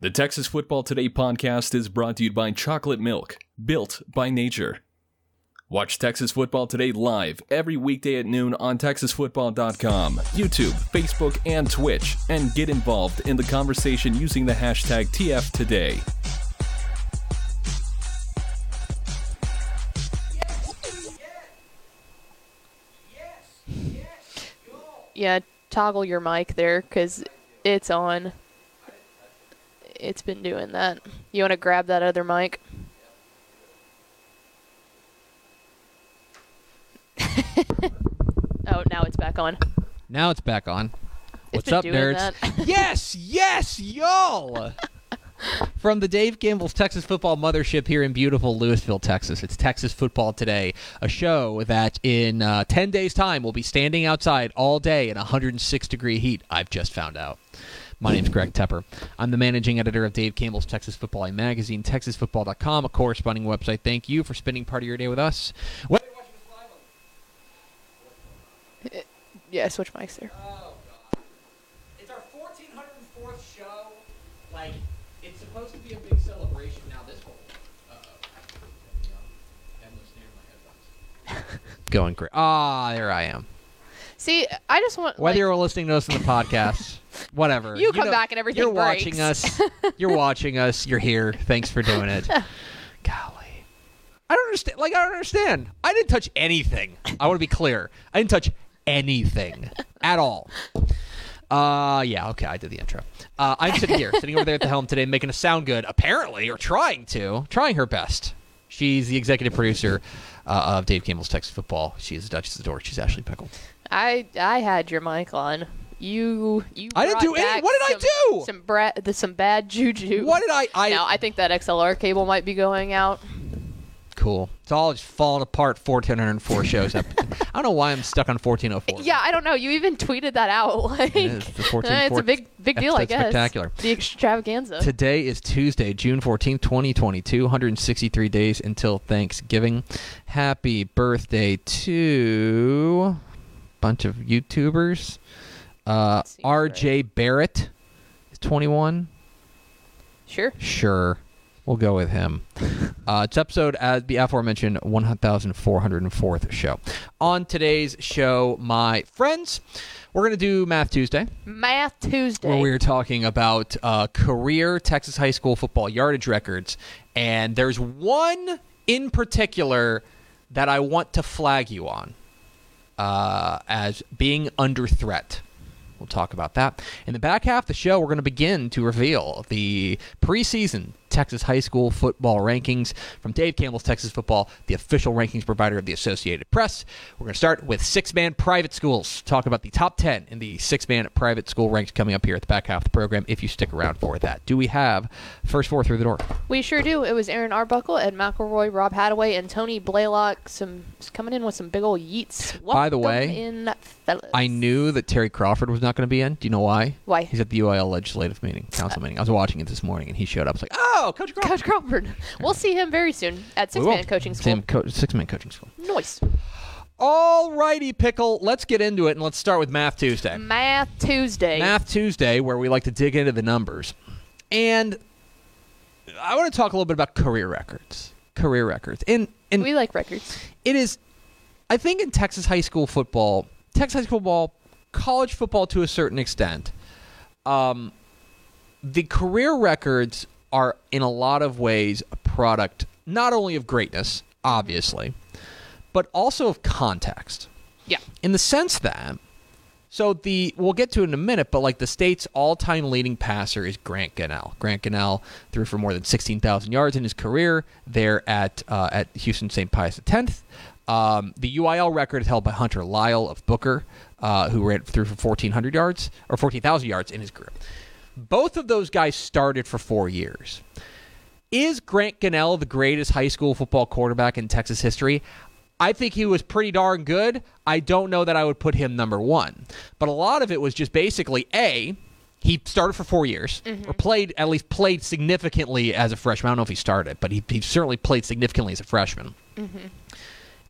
The Texas Football Today podcast is brought to you by Chocolate Milk, built by nature. Watch Texas Football Today live every weekday at noon on TexasFootball.com, YouTube, Facebook, and Twitch, and get involved in the conversation using the hashtag TFToday. Yeah, toggle your mic there because it's on. It's been doing that. You want to grab that other mic? oh, now it's back on. Now it's back on. It's What's up, doing nerds? yes, yes, y'all. From the Dave Campbell's Texas Football Mothership here in beautiful Lewisville, Texas, it's Texas Football Today, a show that in uh, 10 days' time will be standing outside all day in 106 degree heat, I've just found out. My name's Greg Tepper. I'm the managing editor of Dave Campbell's Texas Football Magazine, TexasFootball.com, a corresponding website. Thank you for spending part of your day with us. Whether you're watching us live on Yeah, switch mics there. Oh god. It's our 1404th show. Like, it's supposed to be a big celebration now. This whole. Uh oh. Going great. Ah, there I am. See, I just want. Whether like, you're listening to us in the podcast, whatever. You come back and everything You're breaks. watching us. You're watching us. You're here. Thanks for doing it. Golly. I don't understand. Like, I don't understand. I didn't touch anything. I want to be clear. I didn't touch anything at all. Uh, yeah, okay, I did the intro. Uh, I'm sitting here, sitting over there at the helm today, making us sound good, apparently, or trying to, trying her best. She's the executive producer uh, of Dave Campbell's Texas Football. She is the Duchess of the Door. She's Ashley Pickle. I I had your mic on. You you. I didn't do any- what did I do? Some bra- the, some bad juju. What did I? I now I think that XLR cable might be going out. Cool. It's all just falling apart. 1404 shows up. I don't know why I'm stuck on 1404. Yeah, I don't know. You even tweeted that out. Like, It is the 14 it's a big big deal, I guess. spectacular. The extravaganza. Today is Tuesday, June 14th, 2022. 163 days until Thanksgiving. Happy birthday to a bunch of YouTubers. Uh, RJ Barrett is 21. sure. Sure. We'll go with him. Uh, it's episode, as the aforementioned, 1404th show. On today's show, my friends, we're going to do Math Tuesday, Math Tuesday. where we are talking about uh, career Texas high school football yardage records. And there's one in particular that I want to flag you on uh, as being under threat. We'll talk about that. In the back half of the show, we're going to begin to reveal the preseason Texas high school football rankings from Dave Campbell's Texas Football, the official rankings provider of the Associated Press. We're going to start with six man private schools, talk about the top 10 in the six man private school ranks coming up here at the back half of the program if you stick around for that. Do we have first four through the door? We sure do. It was Aaron Arbuckle, Ed McElroy, Rob Hadaway, and Tony Blaylock. Some coming in with some big old yeets. By the way, in. I knew that Terry Crawford was not going to be in. Do you know why? Why? He's at the UIL legislative meeting, council uh, meeting. I was watching it this morning, and he showed up. I was like, "Oh, Coach Crawford." Coach Crawford. We'll see him very soon at Six. Man Coaching School. Same co- six-man coaching school. Nice. All righty, pickle. Let's get into it, and let's start with Math Tuesday. Math Tuesday. Math Tuesday, where we like to dig into the numbers, and I want to talk a little bit about career records. Career records, and and We like records. it is i think in texas high school football texas high school football college football to a certain extent um, the career records are in a lot of ways a product not only of greatness obviously but also of context Yeah. in the sense that so the we'll get to it in a minute, but like the state's all-time leading passer is Grant Gunnell. Grant Gunnell threw for more than 16,000 yards in his career there at uh, at Houston St. Pius X. Um, the UIL record is held by Hunter Lyle of Booker, uh, who ran through for 1,400 yards or 14,000 yards in his career. Both of those guys started for four years. Is Grant Gunnell the greatest high school football quarterback in Texas history? I think he was pretty darn good. I don't know that I would put him number one. But a lot of it was just basically A, he started for four years, or mm-hmm. played, at least played significantly as a freshman. I don't know if he started, but he, he certainly played significantly as a freshman. Mm-hmm.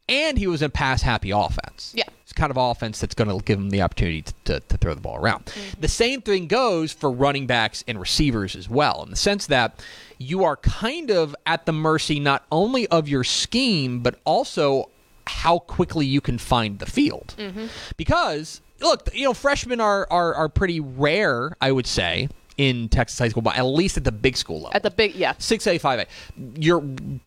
And he was in pass happy offense. Yeah. It's kind of offense that's going to give him the opportunity to, to, to throw the ball around. Mm-hmm. The same thing goes for running backs and receivers as well, in the sense that you are kind of at the mercy not only of your scheme, but also how quickly you can find the field. Mm-hmm. Because, look, you know, freshmen are, are, are pretty rare, I would say, in Texas high school, but at least at the big school level At the big, yeah. six A, five A. You're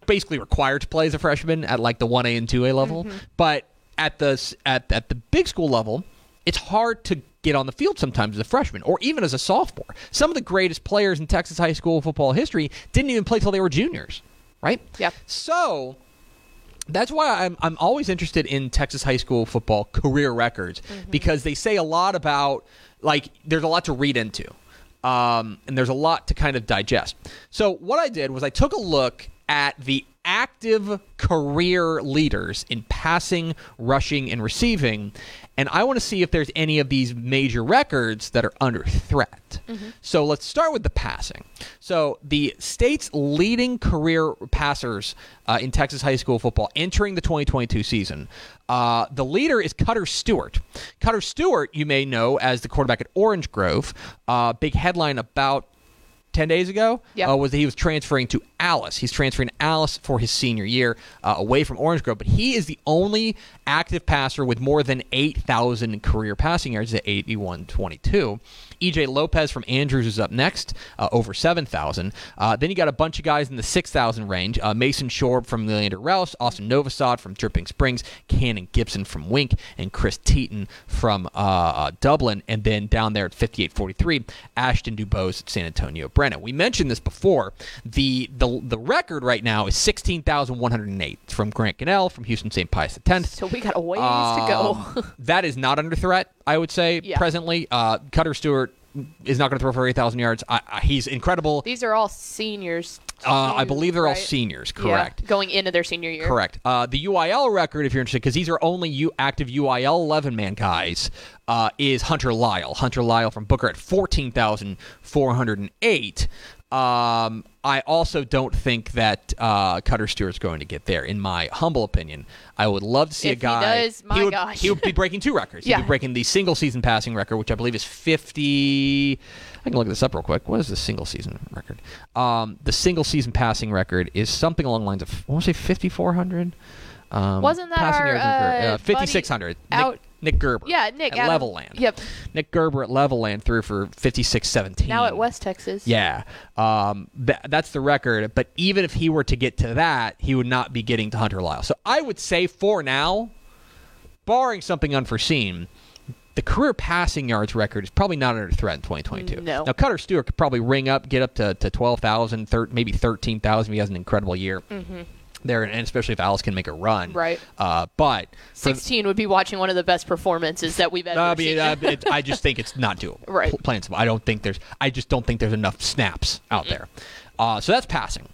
basically required to play as a freshman at like the one A and two A level, mm-hmm. but at the at at the big school level, it's hard to get on the field sometimes as a freshman or even as a sophomore. Some of the greatest players in Texas high school football history didn't even play till they were juniors, right? Yeah. So that's why I'm I'm always interested in Texas high school football career records mm-hmm. because they say a lot about like there's a lot to read into. Um, and there's a lot to kind of digest. So what I did was I took a look at the active career leaders in passing, rushing, and receiving, and I want to see if there's any of these major records that are under threat. So let's start with the passing. So the state's leading career passers uh, in Texas high school football entering the 2022 season. Uh, the leader is Cutter Stewart. Cutter Stewart, you may know as the quarterback at Orange Grove. Uh, big headline about 10 days ago Yep. uh, was that he was transferring to Alice. He's transferring to Alice for his senior year uh, away from Orange Grove, but he is the only active passer with more than 8,000 career passing yards at 8122. EJ Lopez from Andrews is up next, uh, over 7,000. Uh, then you got a bunch of guys in the 6,000 range. Uh, Mason Shorb from Leander Rouse, Austin Novosad from Dripping Springs, Cannon Gibson from Wink, and Chris Teaton from uh, uh, Dublin. And then down there at 5843, Ashton Dubose at San Antonio Brennan. We mentioned this before. The the, the record right now is 16,108 from Grant Gunnell from Houston St. Pius X. So we got a ways to go. Um, that is not under threat, I would say, Yeah. presently. Uh, Cutter Stewart is not going to throw for 8,000 yards. I, I, he's incredible. These are all seniors. Uh, I believe they're all seniors, Yeah, correct. going into their senior year. Correct. Uh, the UIL record, if you're interested, because these are only U- active UIL 11 man guys, uh, is Hunter Lyle. Hunter Lyle from Booker at 14,408. Um, I also don't think that uh, Cutter Stewart's going to get there, in my humble opinion. I would love to see If a he guy. does, my would, gosh. he would be breaking two records. He'd Yeah. be breaking the single season passing record, which I believe is 50. I can look this up real quick. What is the single season record? Um, the single season passing record is something along the lines of, I want to say 5,400. Um, Wasn't that our, yards in career- uh, uh, 5,600. out- Nick, Nick Gerber. Yeah, Nick. At Adam- Levelland. Yep. Nick Gerber at Levelland threw for 56-17. Now at West Texas. Yeah, um, th- that's the record. But even if he were to get to that, he would not be getting to Hunter Lyle. So I would say for now, barring something unforeseen, the career passing yards record is probably not under threat in 2022. No. Now Cutter Stewart could probably ring up, get up to, to 12,000, thir- maybe 13,000 if he has an incredible year. There, and especially if Alice can make a run. Mm-hmm. Right. Uh, but for, 16 would be watching one of the best performances that we've ever I mean, seen. uh, it, I just think it's not doable. Right. Pl- Plain simple. I don't think there's. I just don't think there's enough snaps out there. Uh, so that's passing.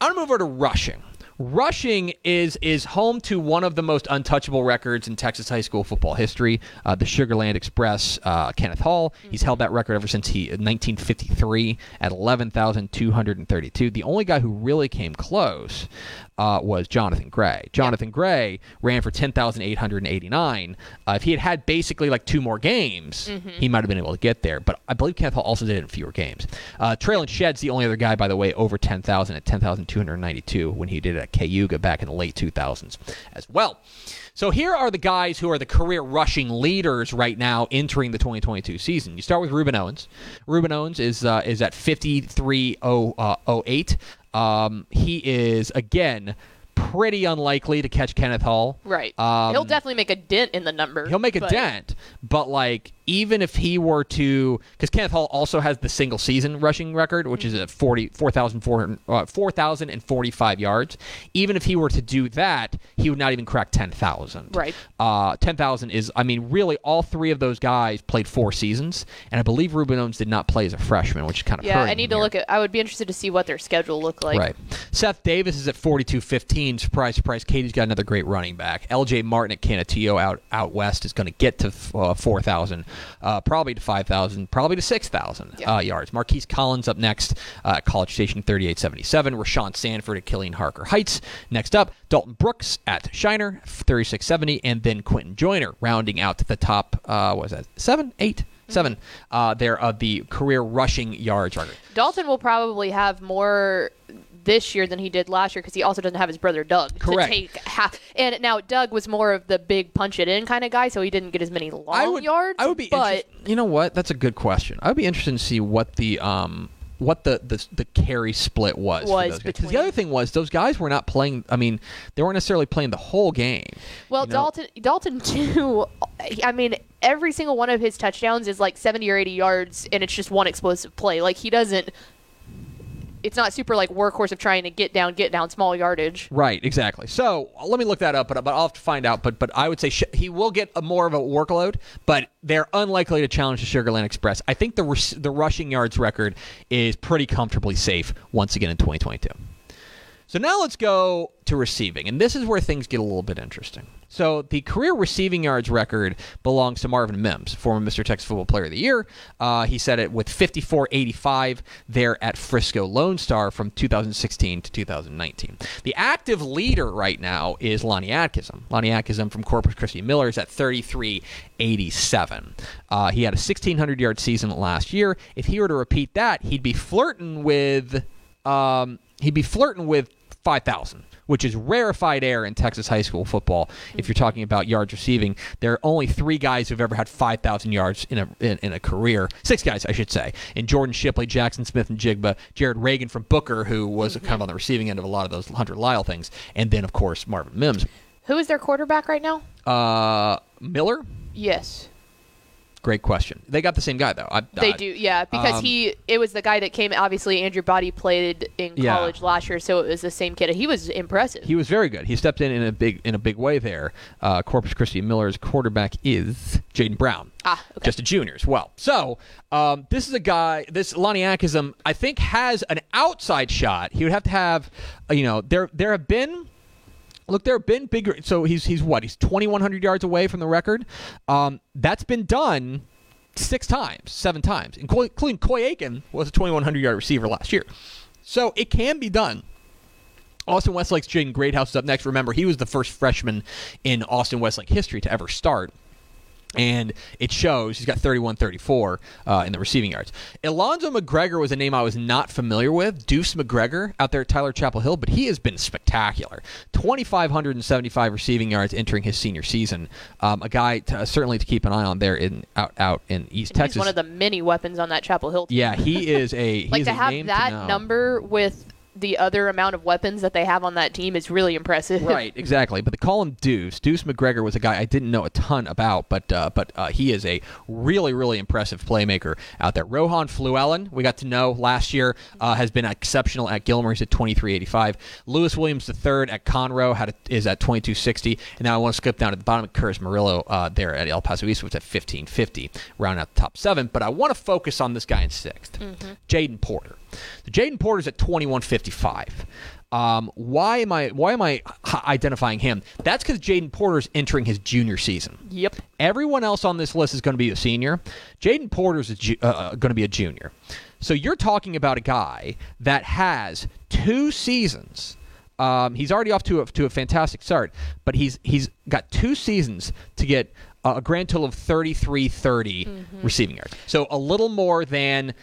I'm gonna move over to rushing. Rushing is is home to one of the most untouchable records in Texas high school football history, uh, the Sugarland Express. Uh, Kenneth Hall. He's held that record ever since he 1953 at 11,232. The only guy who really came close uh, was Johnathan Gray. Johnathan Gray ran for 10,889. Uh, if he had had basically like two more games, he might have been able to get there. But I believe Kenneth Hall also did it in fewer games. Uh, Traylon Shead's the only other guy, by the way, over 10,000 at 10,292 when he did it at Cayuga back in the late 2000s as well. So here are the guys who are the career rushing leaders right now entering the 2022 season. You start with Ruben Owens. Ruben Owens is uh, is at 5308. Um, he is again pretty unlikely to catch Kenneth Hall. right. Um, He'll definitely make a dent in the number. He'll make a but- dent, but like even if he were to, because Kenneth Hall also has the single season rushing record, which is at 40, 4,045 uh, 4,045 yards. Even if he were to do that, he would not even crack 10,000. Right. Uh, 10,000 is, I mean, really, all three of those guys played four seasons, and I believe Ruben Owens did not play as a freshman, which is kind of Yeah, I need to here. look at. I would be interested to see what their schedule looked like. right. Seth Davis is at 42-15. Surprise, surprise. Katy's got another great running back. L.J. Martin at Canutillo out out west is going to get to uh, 4,000, uh, probably to 5,000, probably to 6,000 Yeah. uh, yards. Marquise Collins up next uh, at College Station 3877. Rashawn Sanford at Killeen Harker Heights. Next up, Dalton Brooks at Shiner 3670, and then Quinten Joyner rounding out to the top. Uh, what was that? Seven, eight, seven. Uh, there of the career rushing yards record. Dalton will probably have more this year than he did last year because he also doesn't have his brother Doug Correct. to take half. And now Doug was more of the big punch it in kind of guy, so he didn't get as many long I would, yards. I would be but You know what? That's a good question. I would be interested to see what the um what the the, the carry split was. Was those guys. 'Cause the other thing was those guys were not playing. I mean, they weren't necessarily playing the whole game. well, you know? Dalton Dalton too. I mean, every single one of his touchdowns is like seventy or eighty yards, and it's just one explosive play. Like he doesn't. It's not super like workhorse of trying to get down, get down small yardage. Right, exactly. So let me look that up, but, but I'll have to find out. But but I would say sh- he will get a more of a workload, but they're unlikely to challenge the Sugarland Express. I think the res- the rushing yards record is pretty comfortably safe once again in 2022. So now let's go to receiving, and this is where things get a little bit interesting. So the career receiving yards record belongs to Marvin Mims, former Mr. Texas Football Player of the Year. Uh, he set it with 54.85 there at Frisco Lone Star from 2016 to 2019. The active leader right now is Lonnie Atkinson. Lonnie Atkinson from Corpus Christi Miller is at 33.87. Uh, he had a 1,600 yard season last year. If he were to repeat that, he'd be flirting with um, he'd be flirting with 5,000, which is rarefied air in Texas high school football. If you're talking about yards receiving, there are only three guys who've ever had 5,000 yards in a in, in a career. Six guys, I should say. In Jordan Shipley, Jackson Smith, and Jigba, Jared Reagan from Booker, who was kind of on the receiving end of a lot of those Hunter Lyle things, and then of course Marvin Mims. Who is their quarterback right now? Uh, Miller, Yes, great question. They got the same guy though. I, they I- do. Yeah, because um, he it was the guy that came. Obviously, Andrew Body played in Yeah. college last year, so it was the same kid. He was impressive. He was very good. He stepped in in a big in a big way there. Uh, Corpus Christi Miller's quarterback is Jaden Brown. Ah, okay. Just a junior as well. So um, this is a guy. This Lonnie Atkinson, I think, has an outside shot. He would have to have, uh, you know, there there have been. Look, there have been bigger. So he's he's what? He's 2,100 yards away from the record. Um, that's been done six times, seven times, including Coy Aiken was a 2,100 yard receiver last year. So it can be done. Austin Westlake's Jaden Greathouse is up next. Remember, he was the first freshman in Austin Westlake history to ever start. And it shows he's got 31 34 uh, in the receiving yards. Alonzo McGregor was a name I was not familiar with. Deuce McGregor out there at Tyler Chapel Hill, but he has been spectacular. 2,575 receiving yards entering his senior season. Um, a guy to, certainly to keep an eye on there in out, out in East And Texas. He's one of the many weapons on that Chapel Hill team. yeah, he is a like to have that number with the other amount of weapons that they have on that team is really impressive. Right, exactly. But they call him Deuce. Deuce McGregor was a guy I didn't know a ton about, but uh, but uh, he is a really really impressive playmaker out there. Rohan Fluellen, we got to know last year, uh, has been exceptional at Gilmer. He's at twenty three eighty five. Lewis Williams the third at Conroe had a, is at twenty two sixty. And now I want to skip down to the bottom of Curtis Murillo uh, there at El Paso East, which is at fifteen fifty, round out the top seven. But I want to focus on this guy in 6th Jaden Porter. The Jaden Porter's at twenty one fifty five. Um, why am I why am I identifying him? That's because Jaden Porter's entering his junior season. Yep. Everyone else on this list is going to be a senior. Jaden Porter's ju- uh, going to be a junior. So you're talking about a guy that has two seasons. Um, he's already off to a, to a fantastic start, but he's he's got two seasons to get uh, a grand total of 3330 receiving yards. So a little more than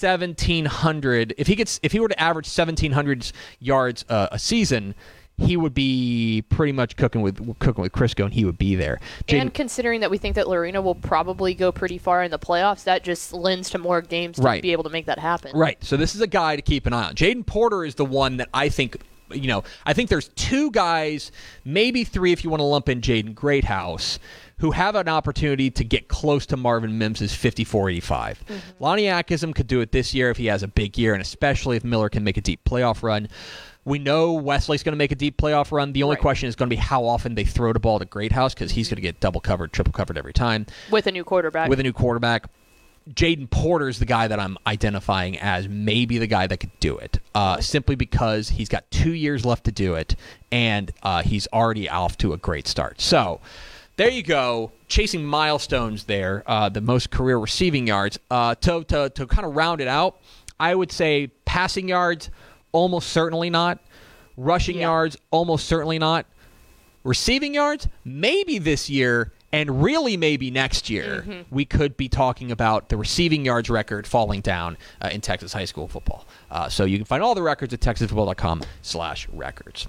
1700 if he gets if he were to average 1700 yards uh, a season, he would be pretty much cooking with cooking with Crisco and he would be there. Jaden- And considering that we think that Lorena will probably go pretty far in the playoffs, that just lends to more games to Right. be able to make that happen. Right. So this is a guy to keep an eye on. Jaden Porter is the one that I think you know, I think there's two guys, maybe three if you want to lump in Jaden Greathouse, who have an opportunity to get close to Marvin Mims' 54 85. Lonnie Atkinson could do it this year if he has a big year, and especially if Miller can make a deep playoff run. We know Wesley's going to make a deep playoff run. The only Right. question is going to be how often they throw the ball to Greathouse because he's going to get double covered, triple covered every time with a new quarterback. with a new quarterback. Jaden Porter is the guy that I'm identifying as maybe the guy that could do it, uh, simply because he's got two years left to do it, and uh, he's already off to a great start. So there you go, chasing milestones there, uh, the most career receiving yards. Uh, to, to, to kind of round it out, I would say passing yards, almost certainly not. Rushing Yeah. yards, almost certainly not. Receiving yards, maybe this year, and really maybe next year, we could be talking about the receiving yards record falling down uh, in Texas high school football. Uh, so you can find all the records at texasfootball.com slash records.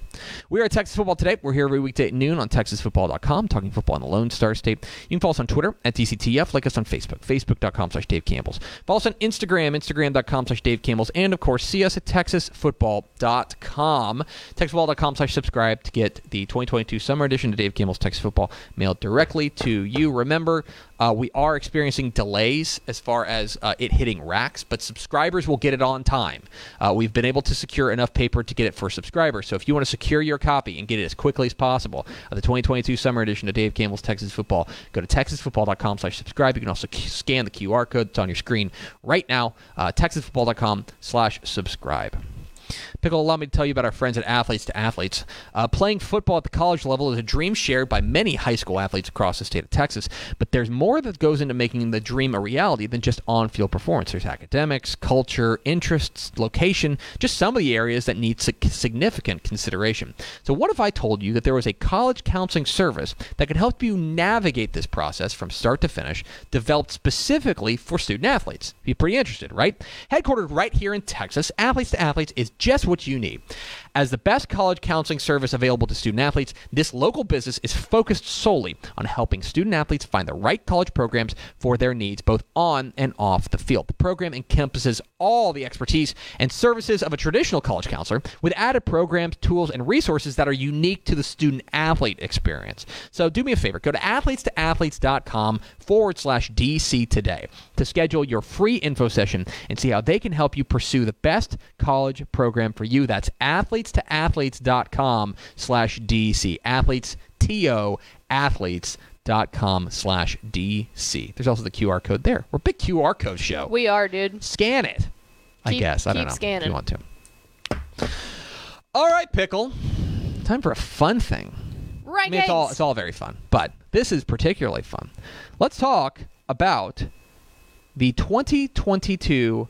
We are at Texas Football Today. We're here every weekday at noon on texasfootball.com, talking football in the Lone Star State. You can follow us on Twitter at DCTF, like us on Facebook, facebook.com slash Dave Campbell's. Follow us on Instagram, instagram.com slash Dave Campbell's, and of course, see us at texasfootball.com, texasfootball.com slash subscribe to get the 2022 summer edition of Dave Campbell's Texas Football mailed directly to you. Remember, uh, we are experiencing delays as far as uh, it hitting racks, but subscribers will get it on time. Uh, we've been able to secure enough paper to get it for subscribers. So if you want to secure your copy and get it as quickly as possible of the 2022 summer edition of Dave Campbell's Texas Football, go to texasfootball.com slash subscribe. You can also scan the QR code that's on your screen right now, uh, texasfootball.com slash subscribe. Pickle, allow me to tell you about our friends at Athletes to Athletes. Uh, playing football at the college level is a dream shared by many high school athletes across the state of Texas, but there's more that goes into making the dream a reality than just on field performance. There's academics, culture, interests, location, just some of the areas that need significant consideration. So, what if I told you that there was a college counseling service that could help you navigate this process from start to finish, developed specifically for student athletes? Be pretty interested, right? Headquartered right here in Texas, Athletes to Athletes is just what you need. As the best college counseling service available to student athletes, this local business is focused solely on helping student athletes find the right college programs for their needs, both on and off the field. The program encompasses all the expertise and services of a traditional college counselor with added programs, tools, and resources that are unique to the student athlete experience. So do me a favor, go to athletetoathletes.com forward slash DC today to schedule your free info session and see how they can help you pursue the best college program for you. That's athletetoathletes.com slash DC. Athletes, T-O, athletes.com slash DC. There's also the QR code there. We're a big QR code show. we are, dude. Scan it. I Keep- guess. I don't know. keep know. If scanning. you want to. All right, Pickle. Time for a fun thing. Right, I mean, it's all it's all very fun, but this is particularly fun. Let's talk about the 2022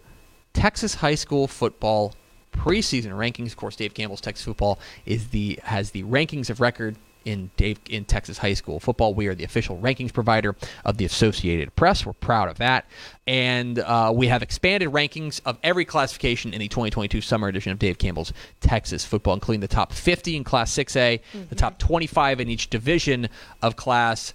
Texas high school football preseason rankings. Of course, Dave Campbell's Texas football is the has the rankings of record in Dave in Texas high school football. We are the official rankings provider of the Associated Press. We're proud of that, and uh, we have expanded rankings of every classification in the 2022 summer edition of Dave Campbell's Texas football, including the top 50 in Class 6A, the top 25 in each division of Class.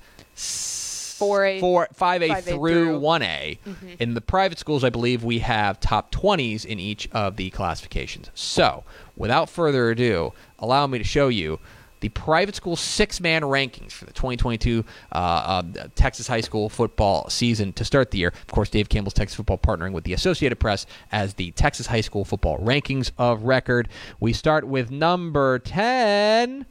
4A, four, 5A, 5A through through. 1A. In the private schools, I believe we have top 20s in each of the classifications. So, without further ado, allow me to show you the private school six man rankings for the 2022 uh, uh, Texas high school football season to start the year. Of course, Dave Campbell's Texas Football partnering with the Associated Press as the Texas high school football rankings of record. We start with number 10.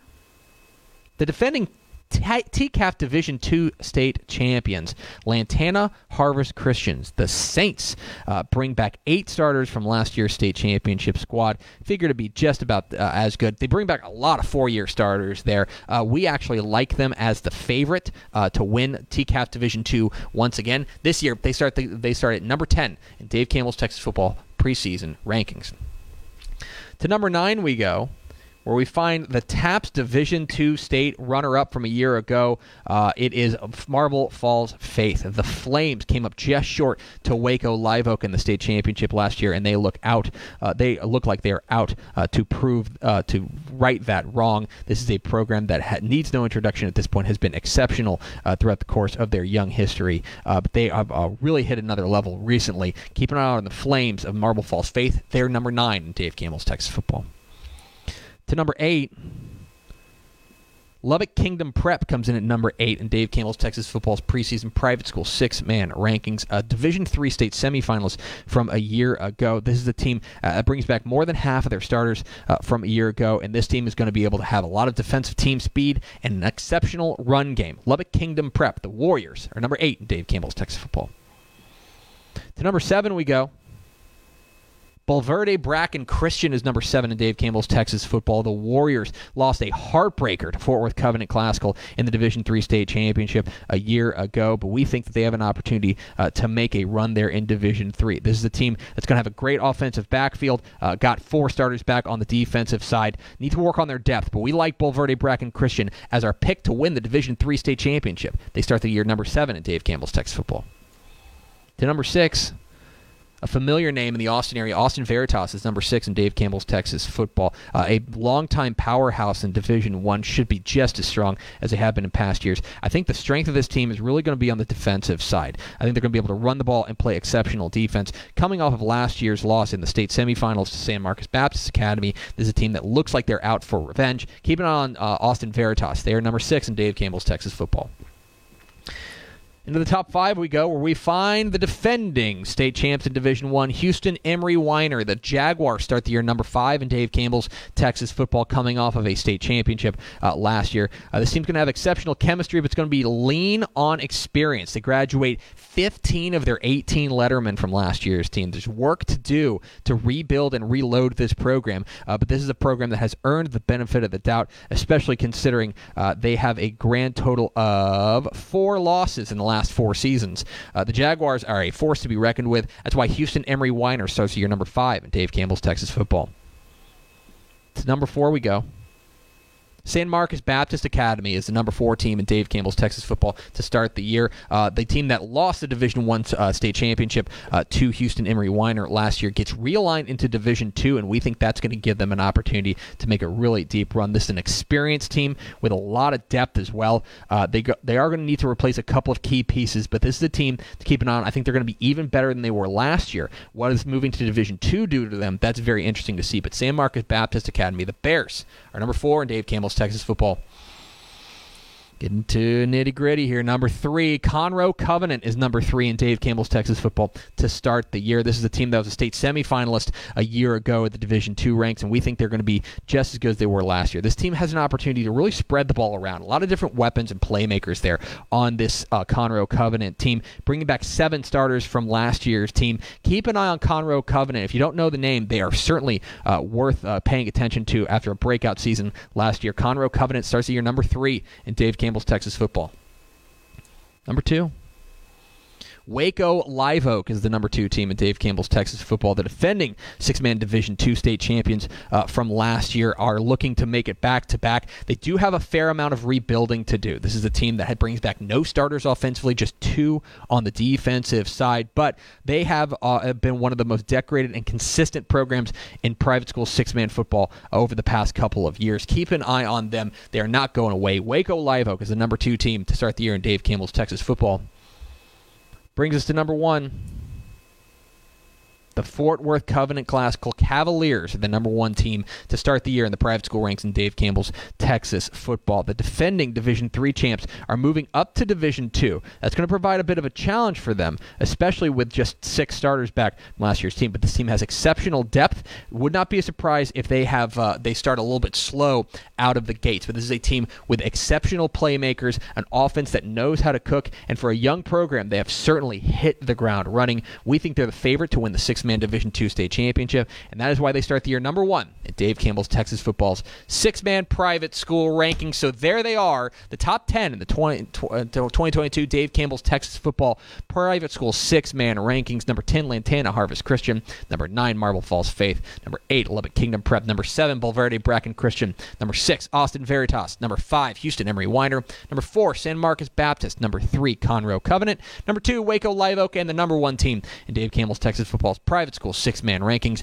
The defending TCAF Division II state champions, Lantana Harvest Christians. The Saints uh, bring back eight starters from last year's state championship squad. Figure to be just about uh, as good. They bring back a lot of four-year starters there. Uh, we actually like them as the favorite uh, to win TCAF Division II once again this year. They start the, they start at number 10 in Dave Campbell's Texas football preseason rankings. To number nine we go, where we find the TAPS Division Two state runner-up from a year ago. Uh, it is Marble Falls Faith. The Flames came up just short to Waco Live Oak in the state championship last year, and they look out. Uh, they look like they are out uh, to prove uh, to right that wrong. This is a program that ha- needs no introduction at this point. Has been exceptional uh, throughout the course of their young history, uh, but they have really hit another level recently. Keep an eye out on the Flames of Marble Falls Faith. They're number nine in Dave Campbell's Texas football. To number eight, Lubbock Kingdom Prep comes in at number eight in Dave Campbell's Texas football's preseason private school six-man rankings. A Division three state semifinalist from a year ago. This is a team uh, that brings back more than half of their starters uh, from a year ago, and this team is going to be able to have a lot of defensive team speed and an exceptional run game. Lubbock Kingdom Prep, the Warriors, are number eight in Dave Campbell's Texas football. To number seven we go. Bulverde Bracken Christian is number seven in Dave Campbell's Texas football. The Warriors lost a heartbreaker to Fort Worth Covenant Classical in the Division Three state championship a year ago, but we think that they have an opportunity uh, to make a run there in Division Three. This is a team that's going to have a great offensive backfield. Uh, got four starters back on the defensive side. Need to work on their depth, but we like Bulverde Bracken Christian as our pick to win the Division Three state championship. They start the year number seven in Dave Campbell's Texas football. To number six, a familiar name in the Austin area. Austin Veritas is number six in Dave Campbell's Texas football. Uh, a longtime powerhouse in Division One should be just as strong as they have been in past years. I think the strength of this team is really going to be on the defensive side. I think they're going to be able to run the ball and play exceptional defense. Coming off of last year's loss in the state semifinals to San Marcos Baptist Academy, this is a team that looks like they're out for revenge. Keep an eye on uh, Austin Veritas. They are number six in Dave Campbell's Texas football. Into the top five we go, where we find the defending state champs in Division One, Houston Emery Weiner. The Jaguars start the year number five in Dave Campbell's Texas football, coming off of a state championship uh, last year. Uh, this team's going to have exceptional chemistry, but it's going to be lean on experience. They graduate 15 of their 18 lettermen from last year's team. There's work to do to rebuild and reload this program, uh, but this is a program that has earned the benefit of the doubt, especially considering uh, they have a grand total of four losses in the last four seasons. Uh, the Jaguars are a force to be reckoned with. That's why Houston Emery Weiner starts year number five in Dave Campbell's Texas football. To number four we go. San Marcos Baptist Academy is the number four team in Dave Campbell's Texas football to start the year. Uh, the team that lost the Division One uh, state championship uh, to Houston Emery Weiner last year gets realigned into Division Two, and we think that's going to give them an opportunity to make a really deep run. This is an experienced team with a lot of depth as well. Uh, they go, they are going to need to replace a couple of key pieces, but this is a team to keep an eye on. I think they're going to be even better than they were last year. What is moving to Division Two do to them? That's very interesting to see. But San Marcos Baptist Academy, the Bears, are number four in Dave Campbell's Texas football. Getting to nitty gritty here. Number three, Conroe Covenant is number three in Dave Campbell's Texas football to start the year. This is a team that was a state semifinalist a year ago at the Division two ranks, and we think they're going to be just as good as they were last year. This team has an opportunity to really spread the ball around. A lot of different weapons and playmakers there on this uh, Conroe Covenant team, bringing back seven starters from last year's team. Keep an eye on Conroe Covenant. If you don't know the name, they are certainly uh, worth uh, paying attention to after a breakout season last year. Conroe Covenant starts the year number three in Dave Campbell's Texas football. Number two, Waco Live Oak is the number two team in Dave Campbell's Texas football. The defending six-man Division two state champions uh, from last year are looking to make it back to back. They do have a fair amount of rebuilding to do. This is a team that brings back no starters offensively, just two on the defensive side, but they have uh, been one of the most decorated and consistent programs in private school six-man football over the past couple of years. Keep an eye on them. They are not going away. Waco Live Oak is the number two team to start the year in Dave Campbell's Texas football. Brings us to number one. The Fort Worth Covenant Classical Cavaliers are the number one team to start the year in the private school ranks in Dave Campbell's Texas football. The defending Division three champs are moving up to Division two. That's going to provide a bit of a challenge for them, especially with just six starters back from last year's team. But this team has exceptional depth. Would not be a surprise if they have uh, they start a little bit slow out of the gates. But this is a team with exceptional playmakers, an offense that knows how to cook, and for a young program, they have certainly hit the ground running. We think they're the favorite to win the six six man Division two state championship, and that is why they start the year number one at Dave Campbell's Texas football's six man private school ranking. So there they are, the top 10 in the 20, 2022 uh, Dave Campbell's Texas football private school six man rankings. Number 10, Lantana Harvest Christian. Number 9, Marble Falls Faith. Number 8, Lubbock Kingdom Prep. Number 7, Bulverde Bracken Christian. Number 6, Austin Veritas. Number 5, Houston Emery Weiner. Number 4, San Marcos Baptist. Number 3, Conroe Covenant. Number 2, Waco Live Oak. And the number 1 team in Dave Campbell's Texas football's private school six man rankings.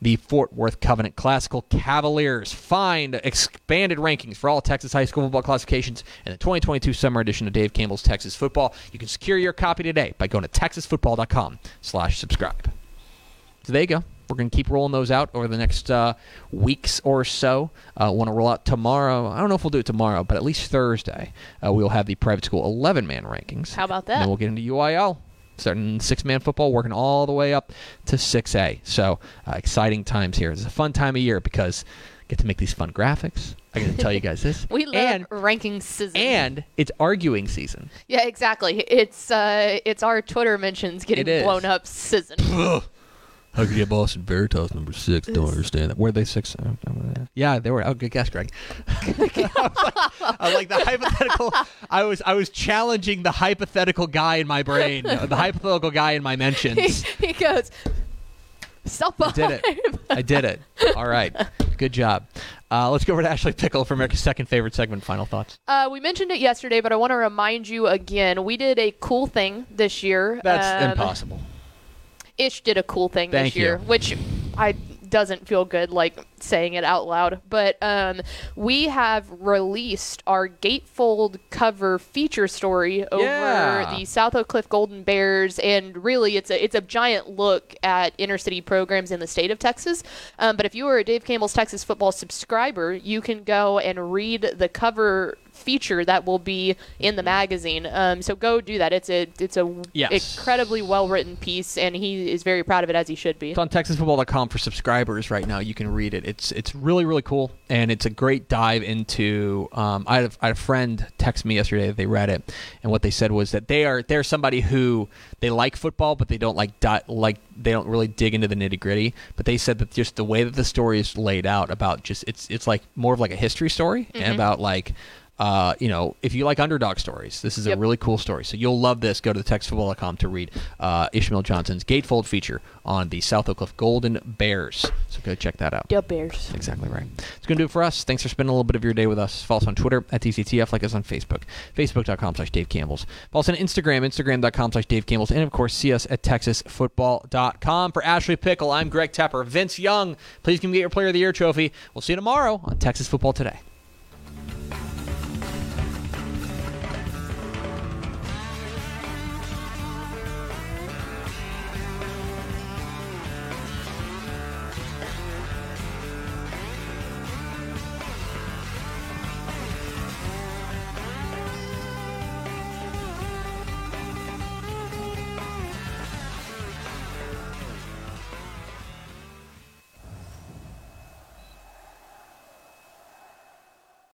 The Fort Worth Covenant Classical Cavaliers find expanded rankings for all Texas high school football classifications in the 2022 summer edition of Dave Campbell's Texas Football. You can secure your copy today by going to texasfootball.com slash subscribe. So there you go. We're going to keep rolling those out over the next uh, weeks or so. Uh, Want to roll out tomorrow? I don't know if we'll do it tomorrow, but at least Thursday, uh, we'll have the private school 11 man rankings. How about that? And then we'll get into UIL. Starting six man football, working all the way up to 6A. So, uh, exciting times here. It's a fun time of year because I get to make these fun graphics. I get to tell you guys this. We love and, ranking season. and it's arguing season. yeah, exactly. It's uh, it's our Twitter mentions getting blown up season. How could you have Boston Veritas number six? Don't understand that. Were they six? Yeah, they were. Oh, good guess, Greg. I was like, I was like the hypothetical. I was I was challenging the hypothetical guy in my brain, uh, the hypothetical guy in my he, mentions. he goes, stop. I did it. I did it. All right. Good job. Uh, let's go over to Ashley Pickle for America's second favorite segment. Final thoughts. Uh, we mentioned it yesterday, but I want to remind you again. We did a cool thing this year. That's Um, impossible. Ish did a cool thing Thank this year, you. which I doesn't feel good like saying it out loud. But um, we have released our gatefold cover feature story over Yeah. the South Oak Cliff Golden Bears, and really, it's a it's a giant look at inner city programs in the state of Texas. Um, but if you are a Dave Campbell's Texas Football subscriber, you can go and read the cover feature that will be in the magazine. Um, so go do that. It's a it's a Yes. incredibly well written piece, and he is very proud of it as he should be. It's on TexasFootball.com for subscribers right now. You can read it. It's it's really really cool, and it's a great dive into. Um, I, had a, I had a friend text me yesterday that they read it, and what they said was that they are they're somebody who they like football, but they don't like di- like they don't really dig into the nitty gritty. But they said that just the way that the story is laid out about just it's it's like more of like a history story and about like. Uh, you know, if you like underdog stories, this is a really cool story. So you'll love this. Go to TexasFootball.com to read uh, Ishmael Johnson's gatefold feature on the South Oak Cliff Golden Bears. So go check that out. The Bears. Exactly right. It's going to do it for us. Thanks for spending a little bit of your day with us. Follow us on Twitter at DCTF, like us on Facebook, facebook.com slash Dave Campbell's. Follow us on Instagram, instagram.com slash Dave Campbell's, and of course, see us at texasfootball.com. For Ashley Pickle, I'm Greg Tepper. Vince Young, please come get your Player of the Year trophy. We'll see you tomorrow on Texas Football Today.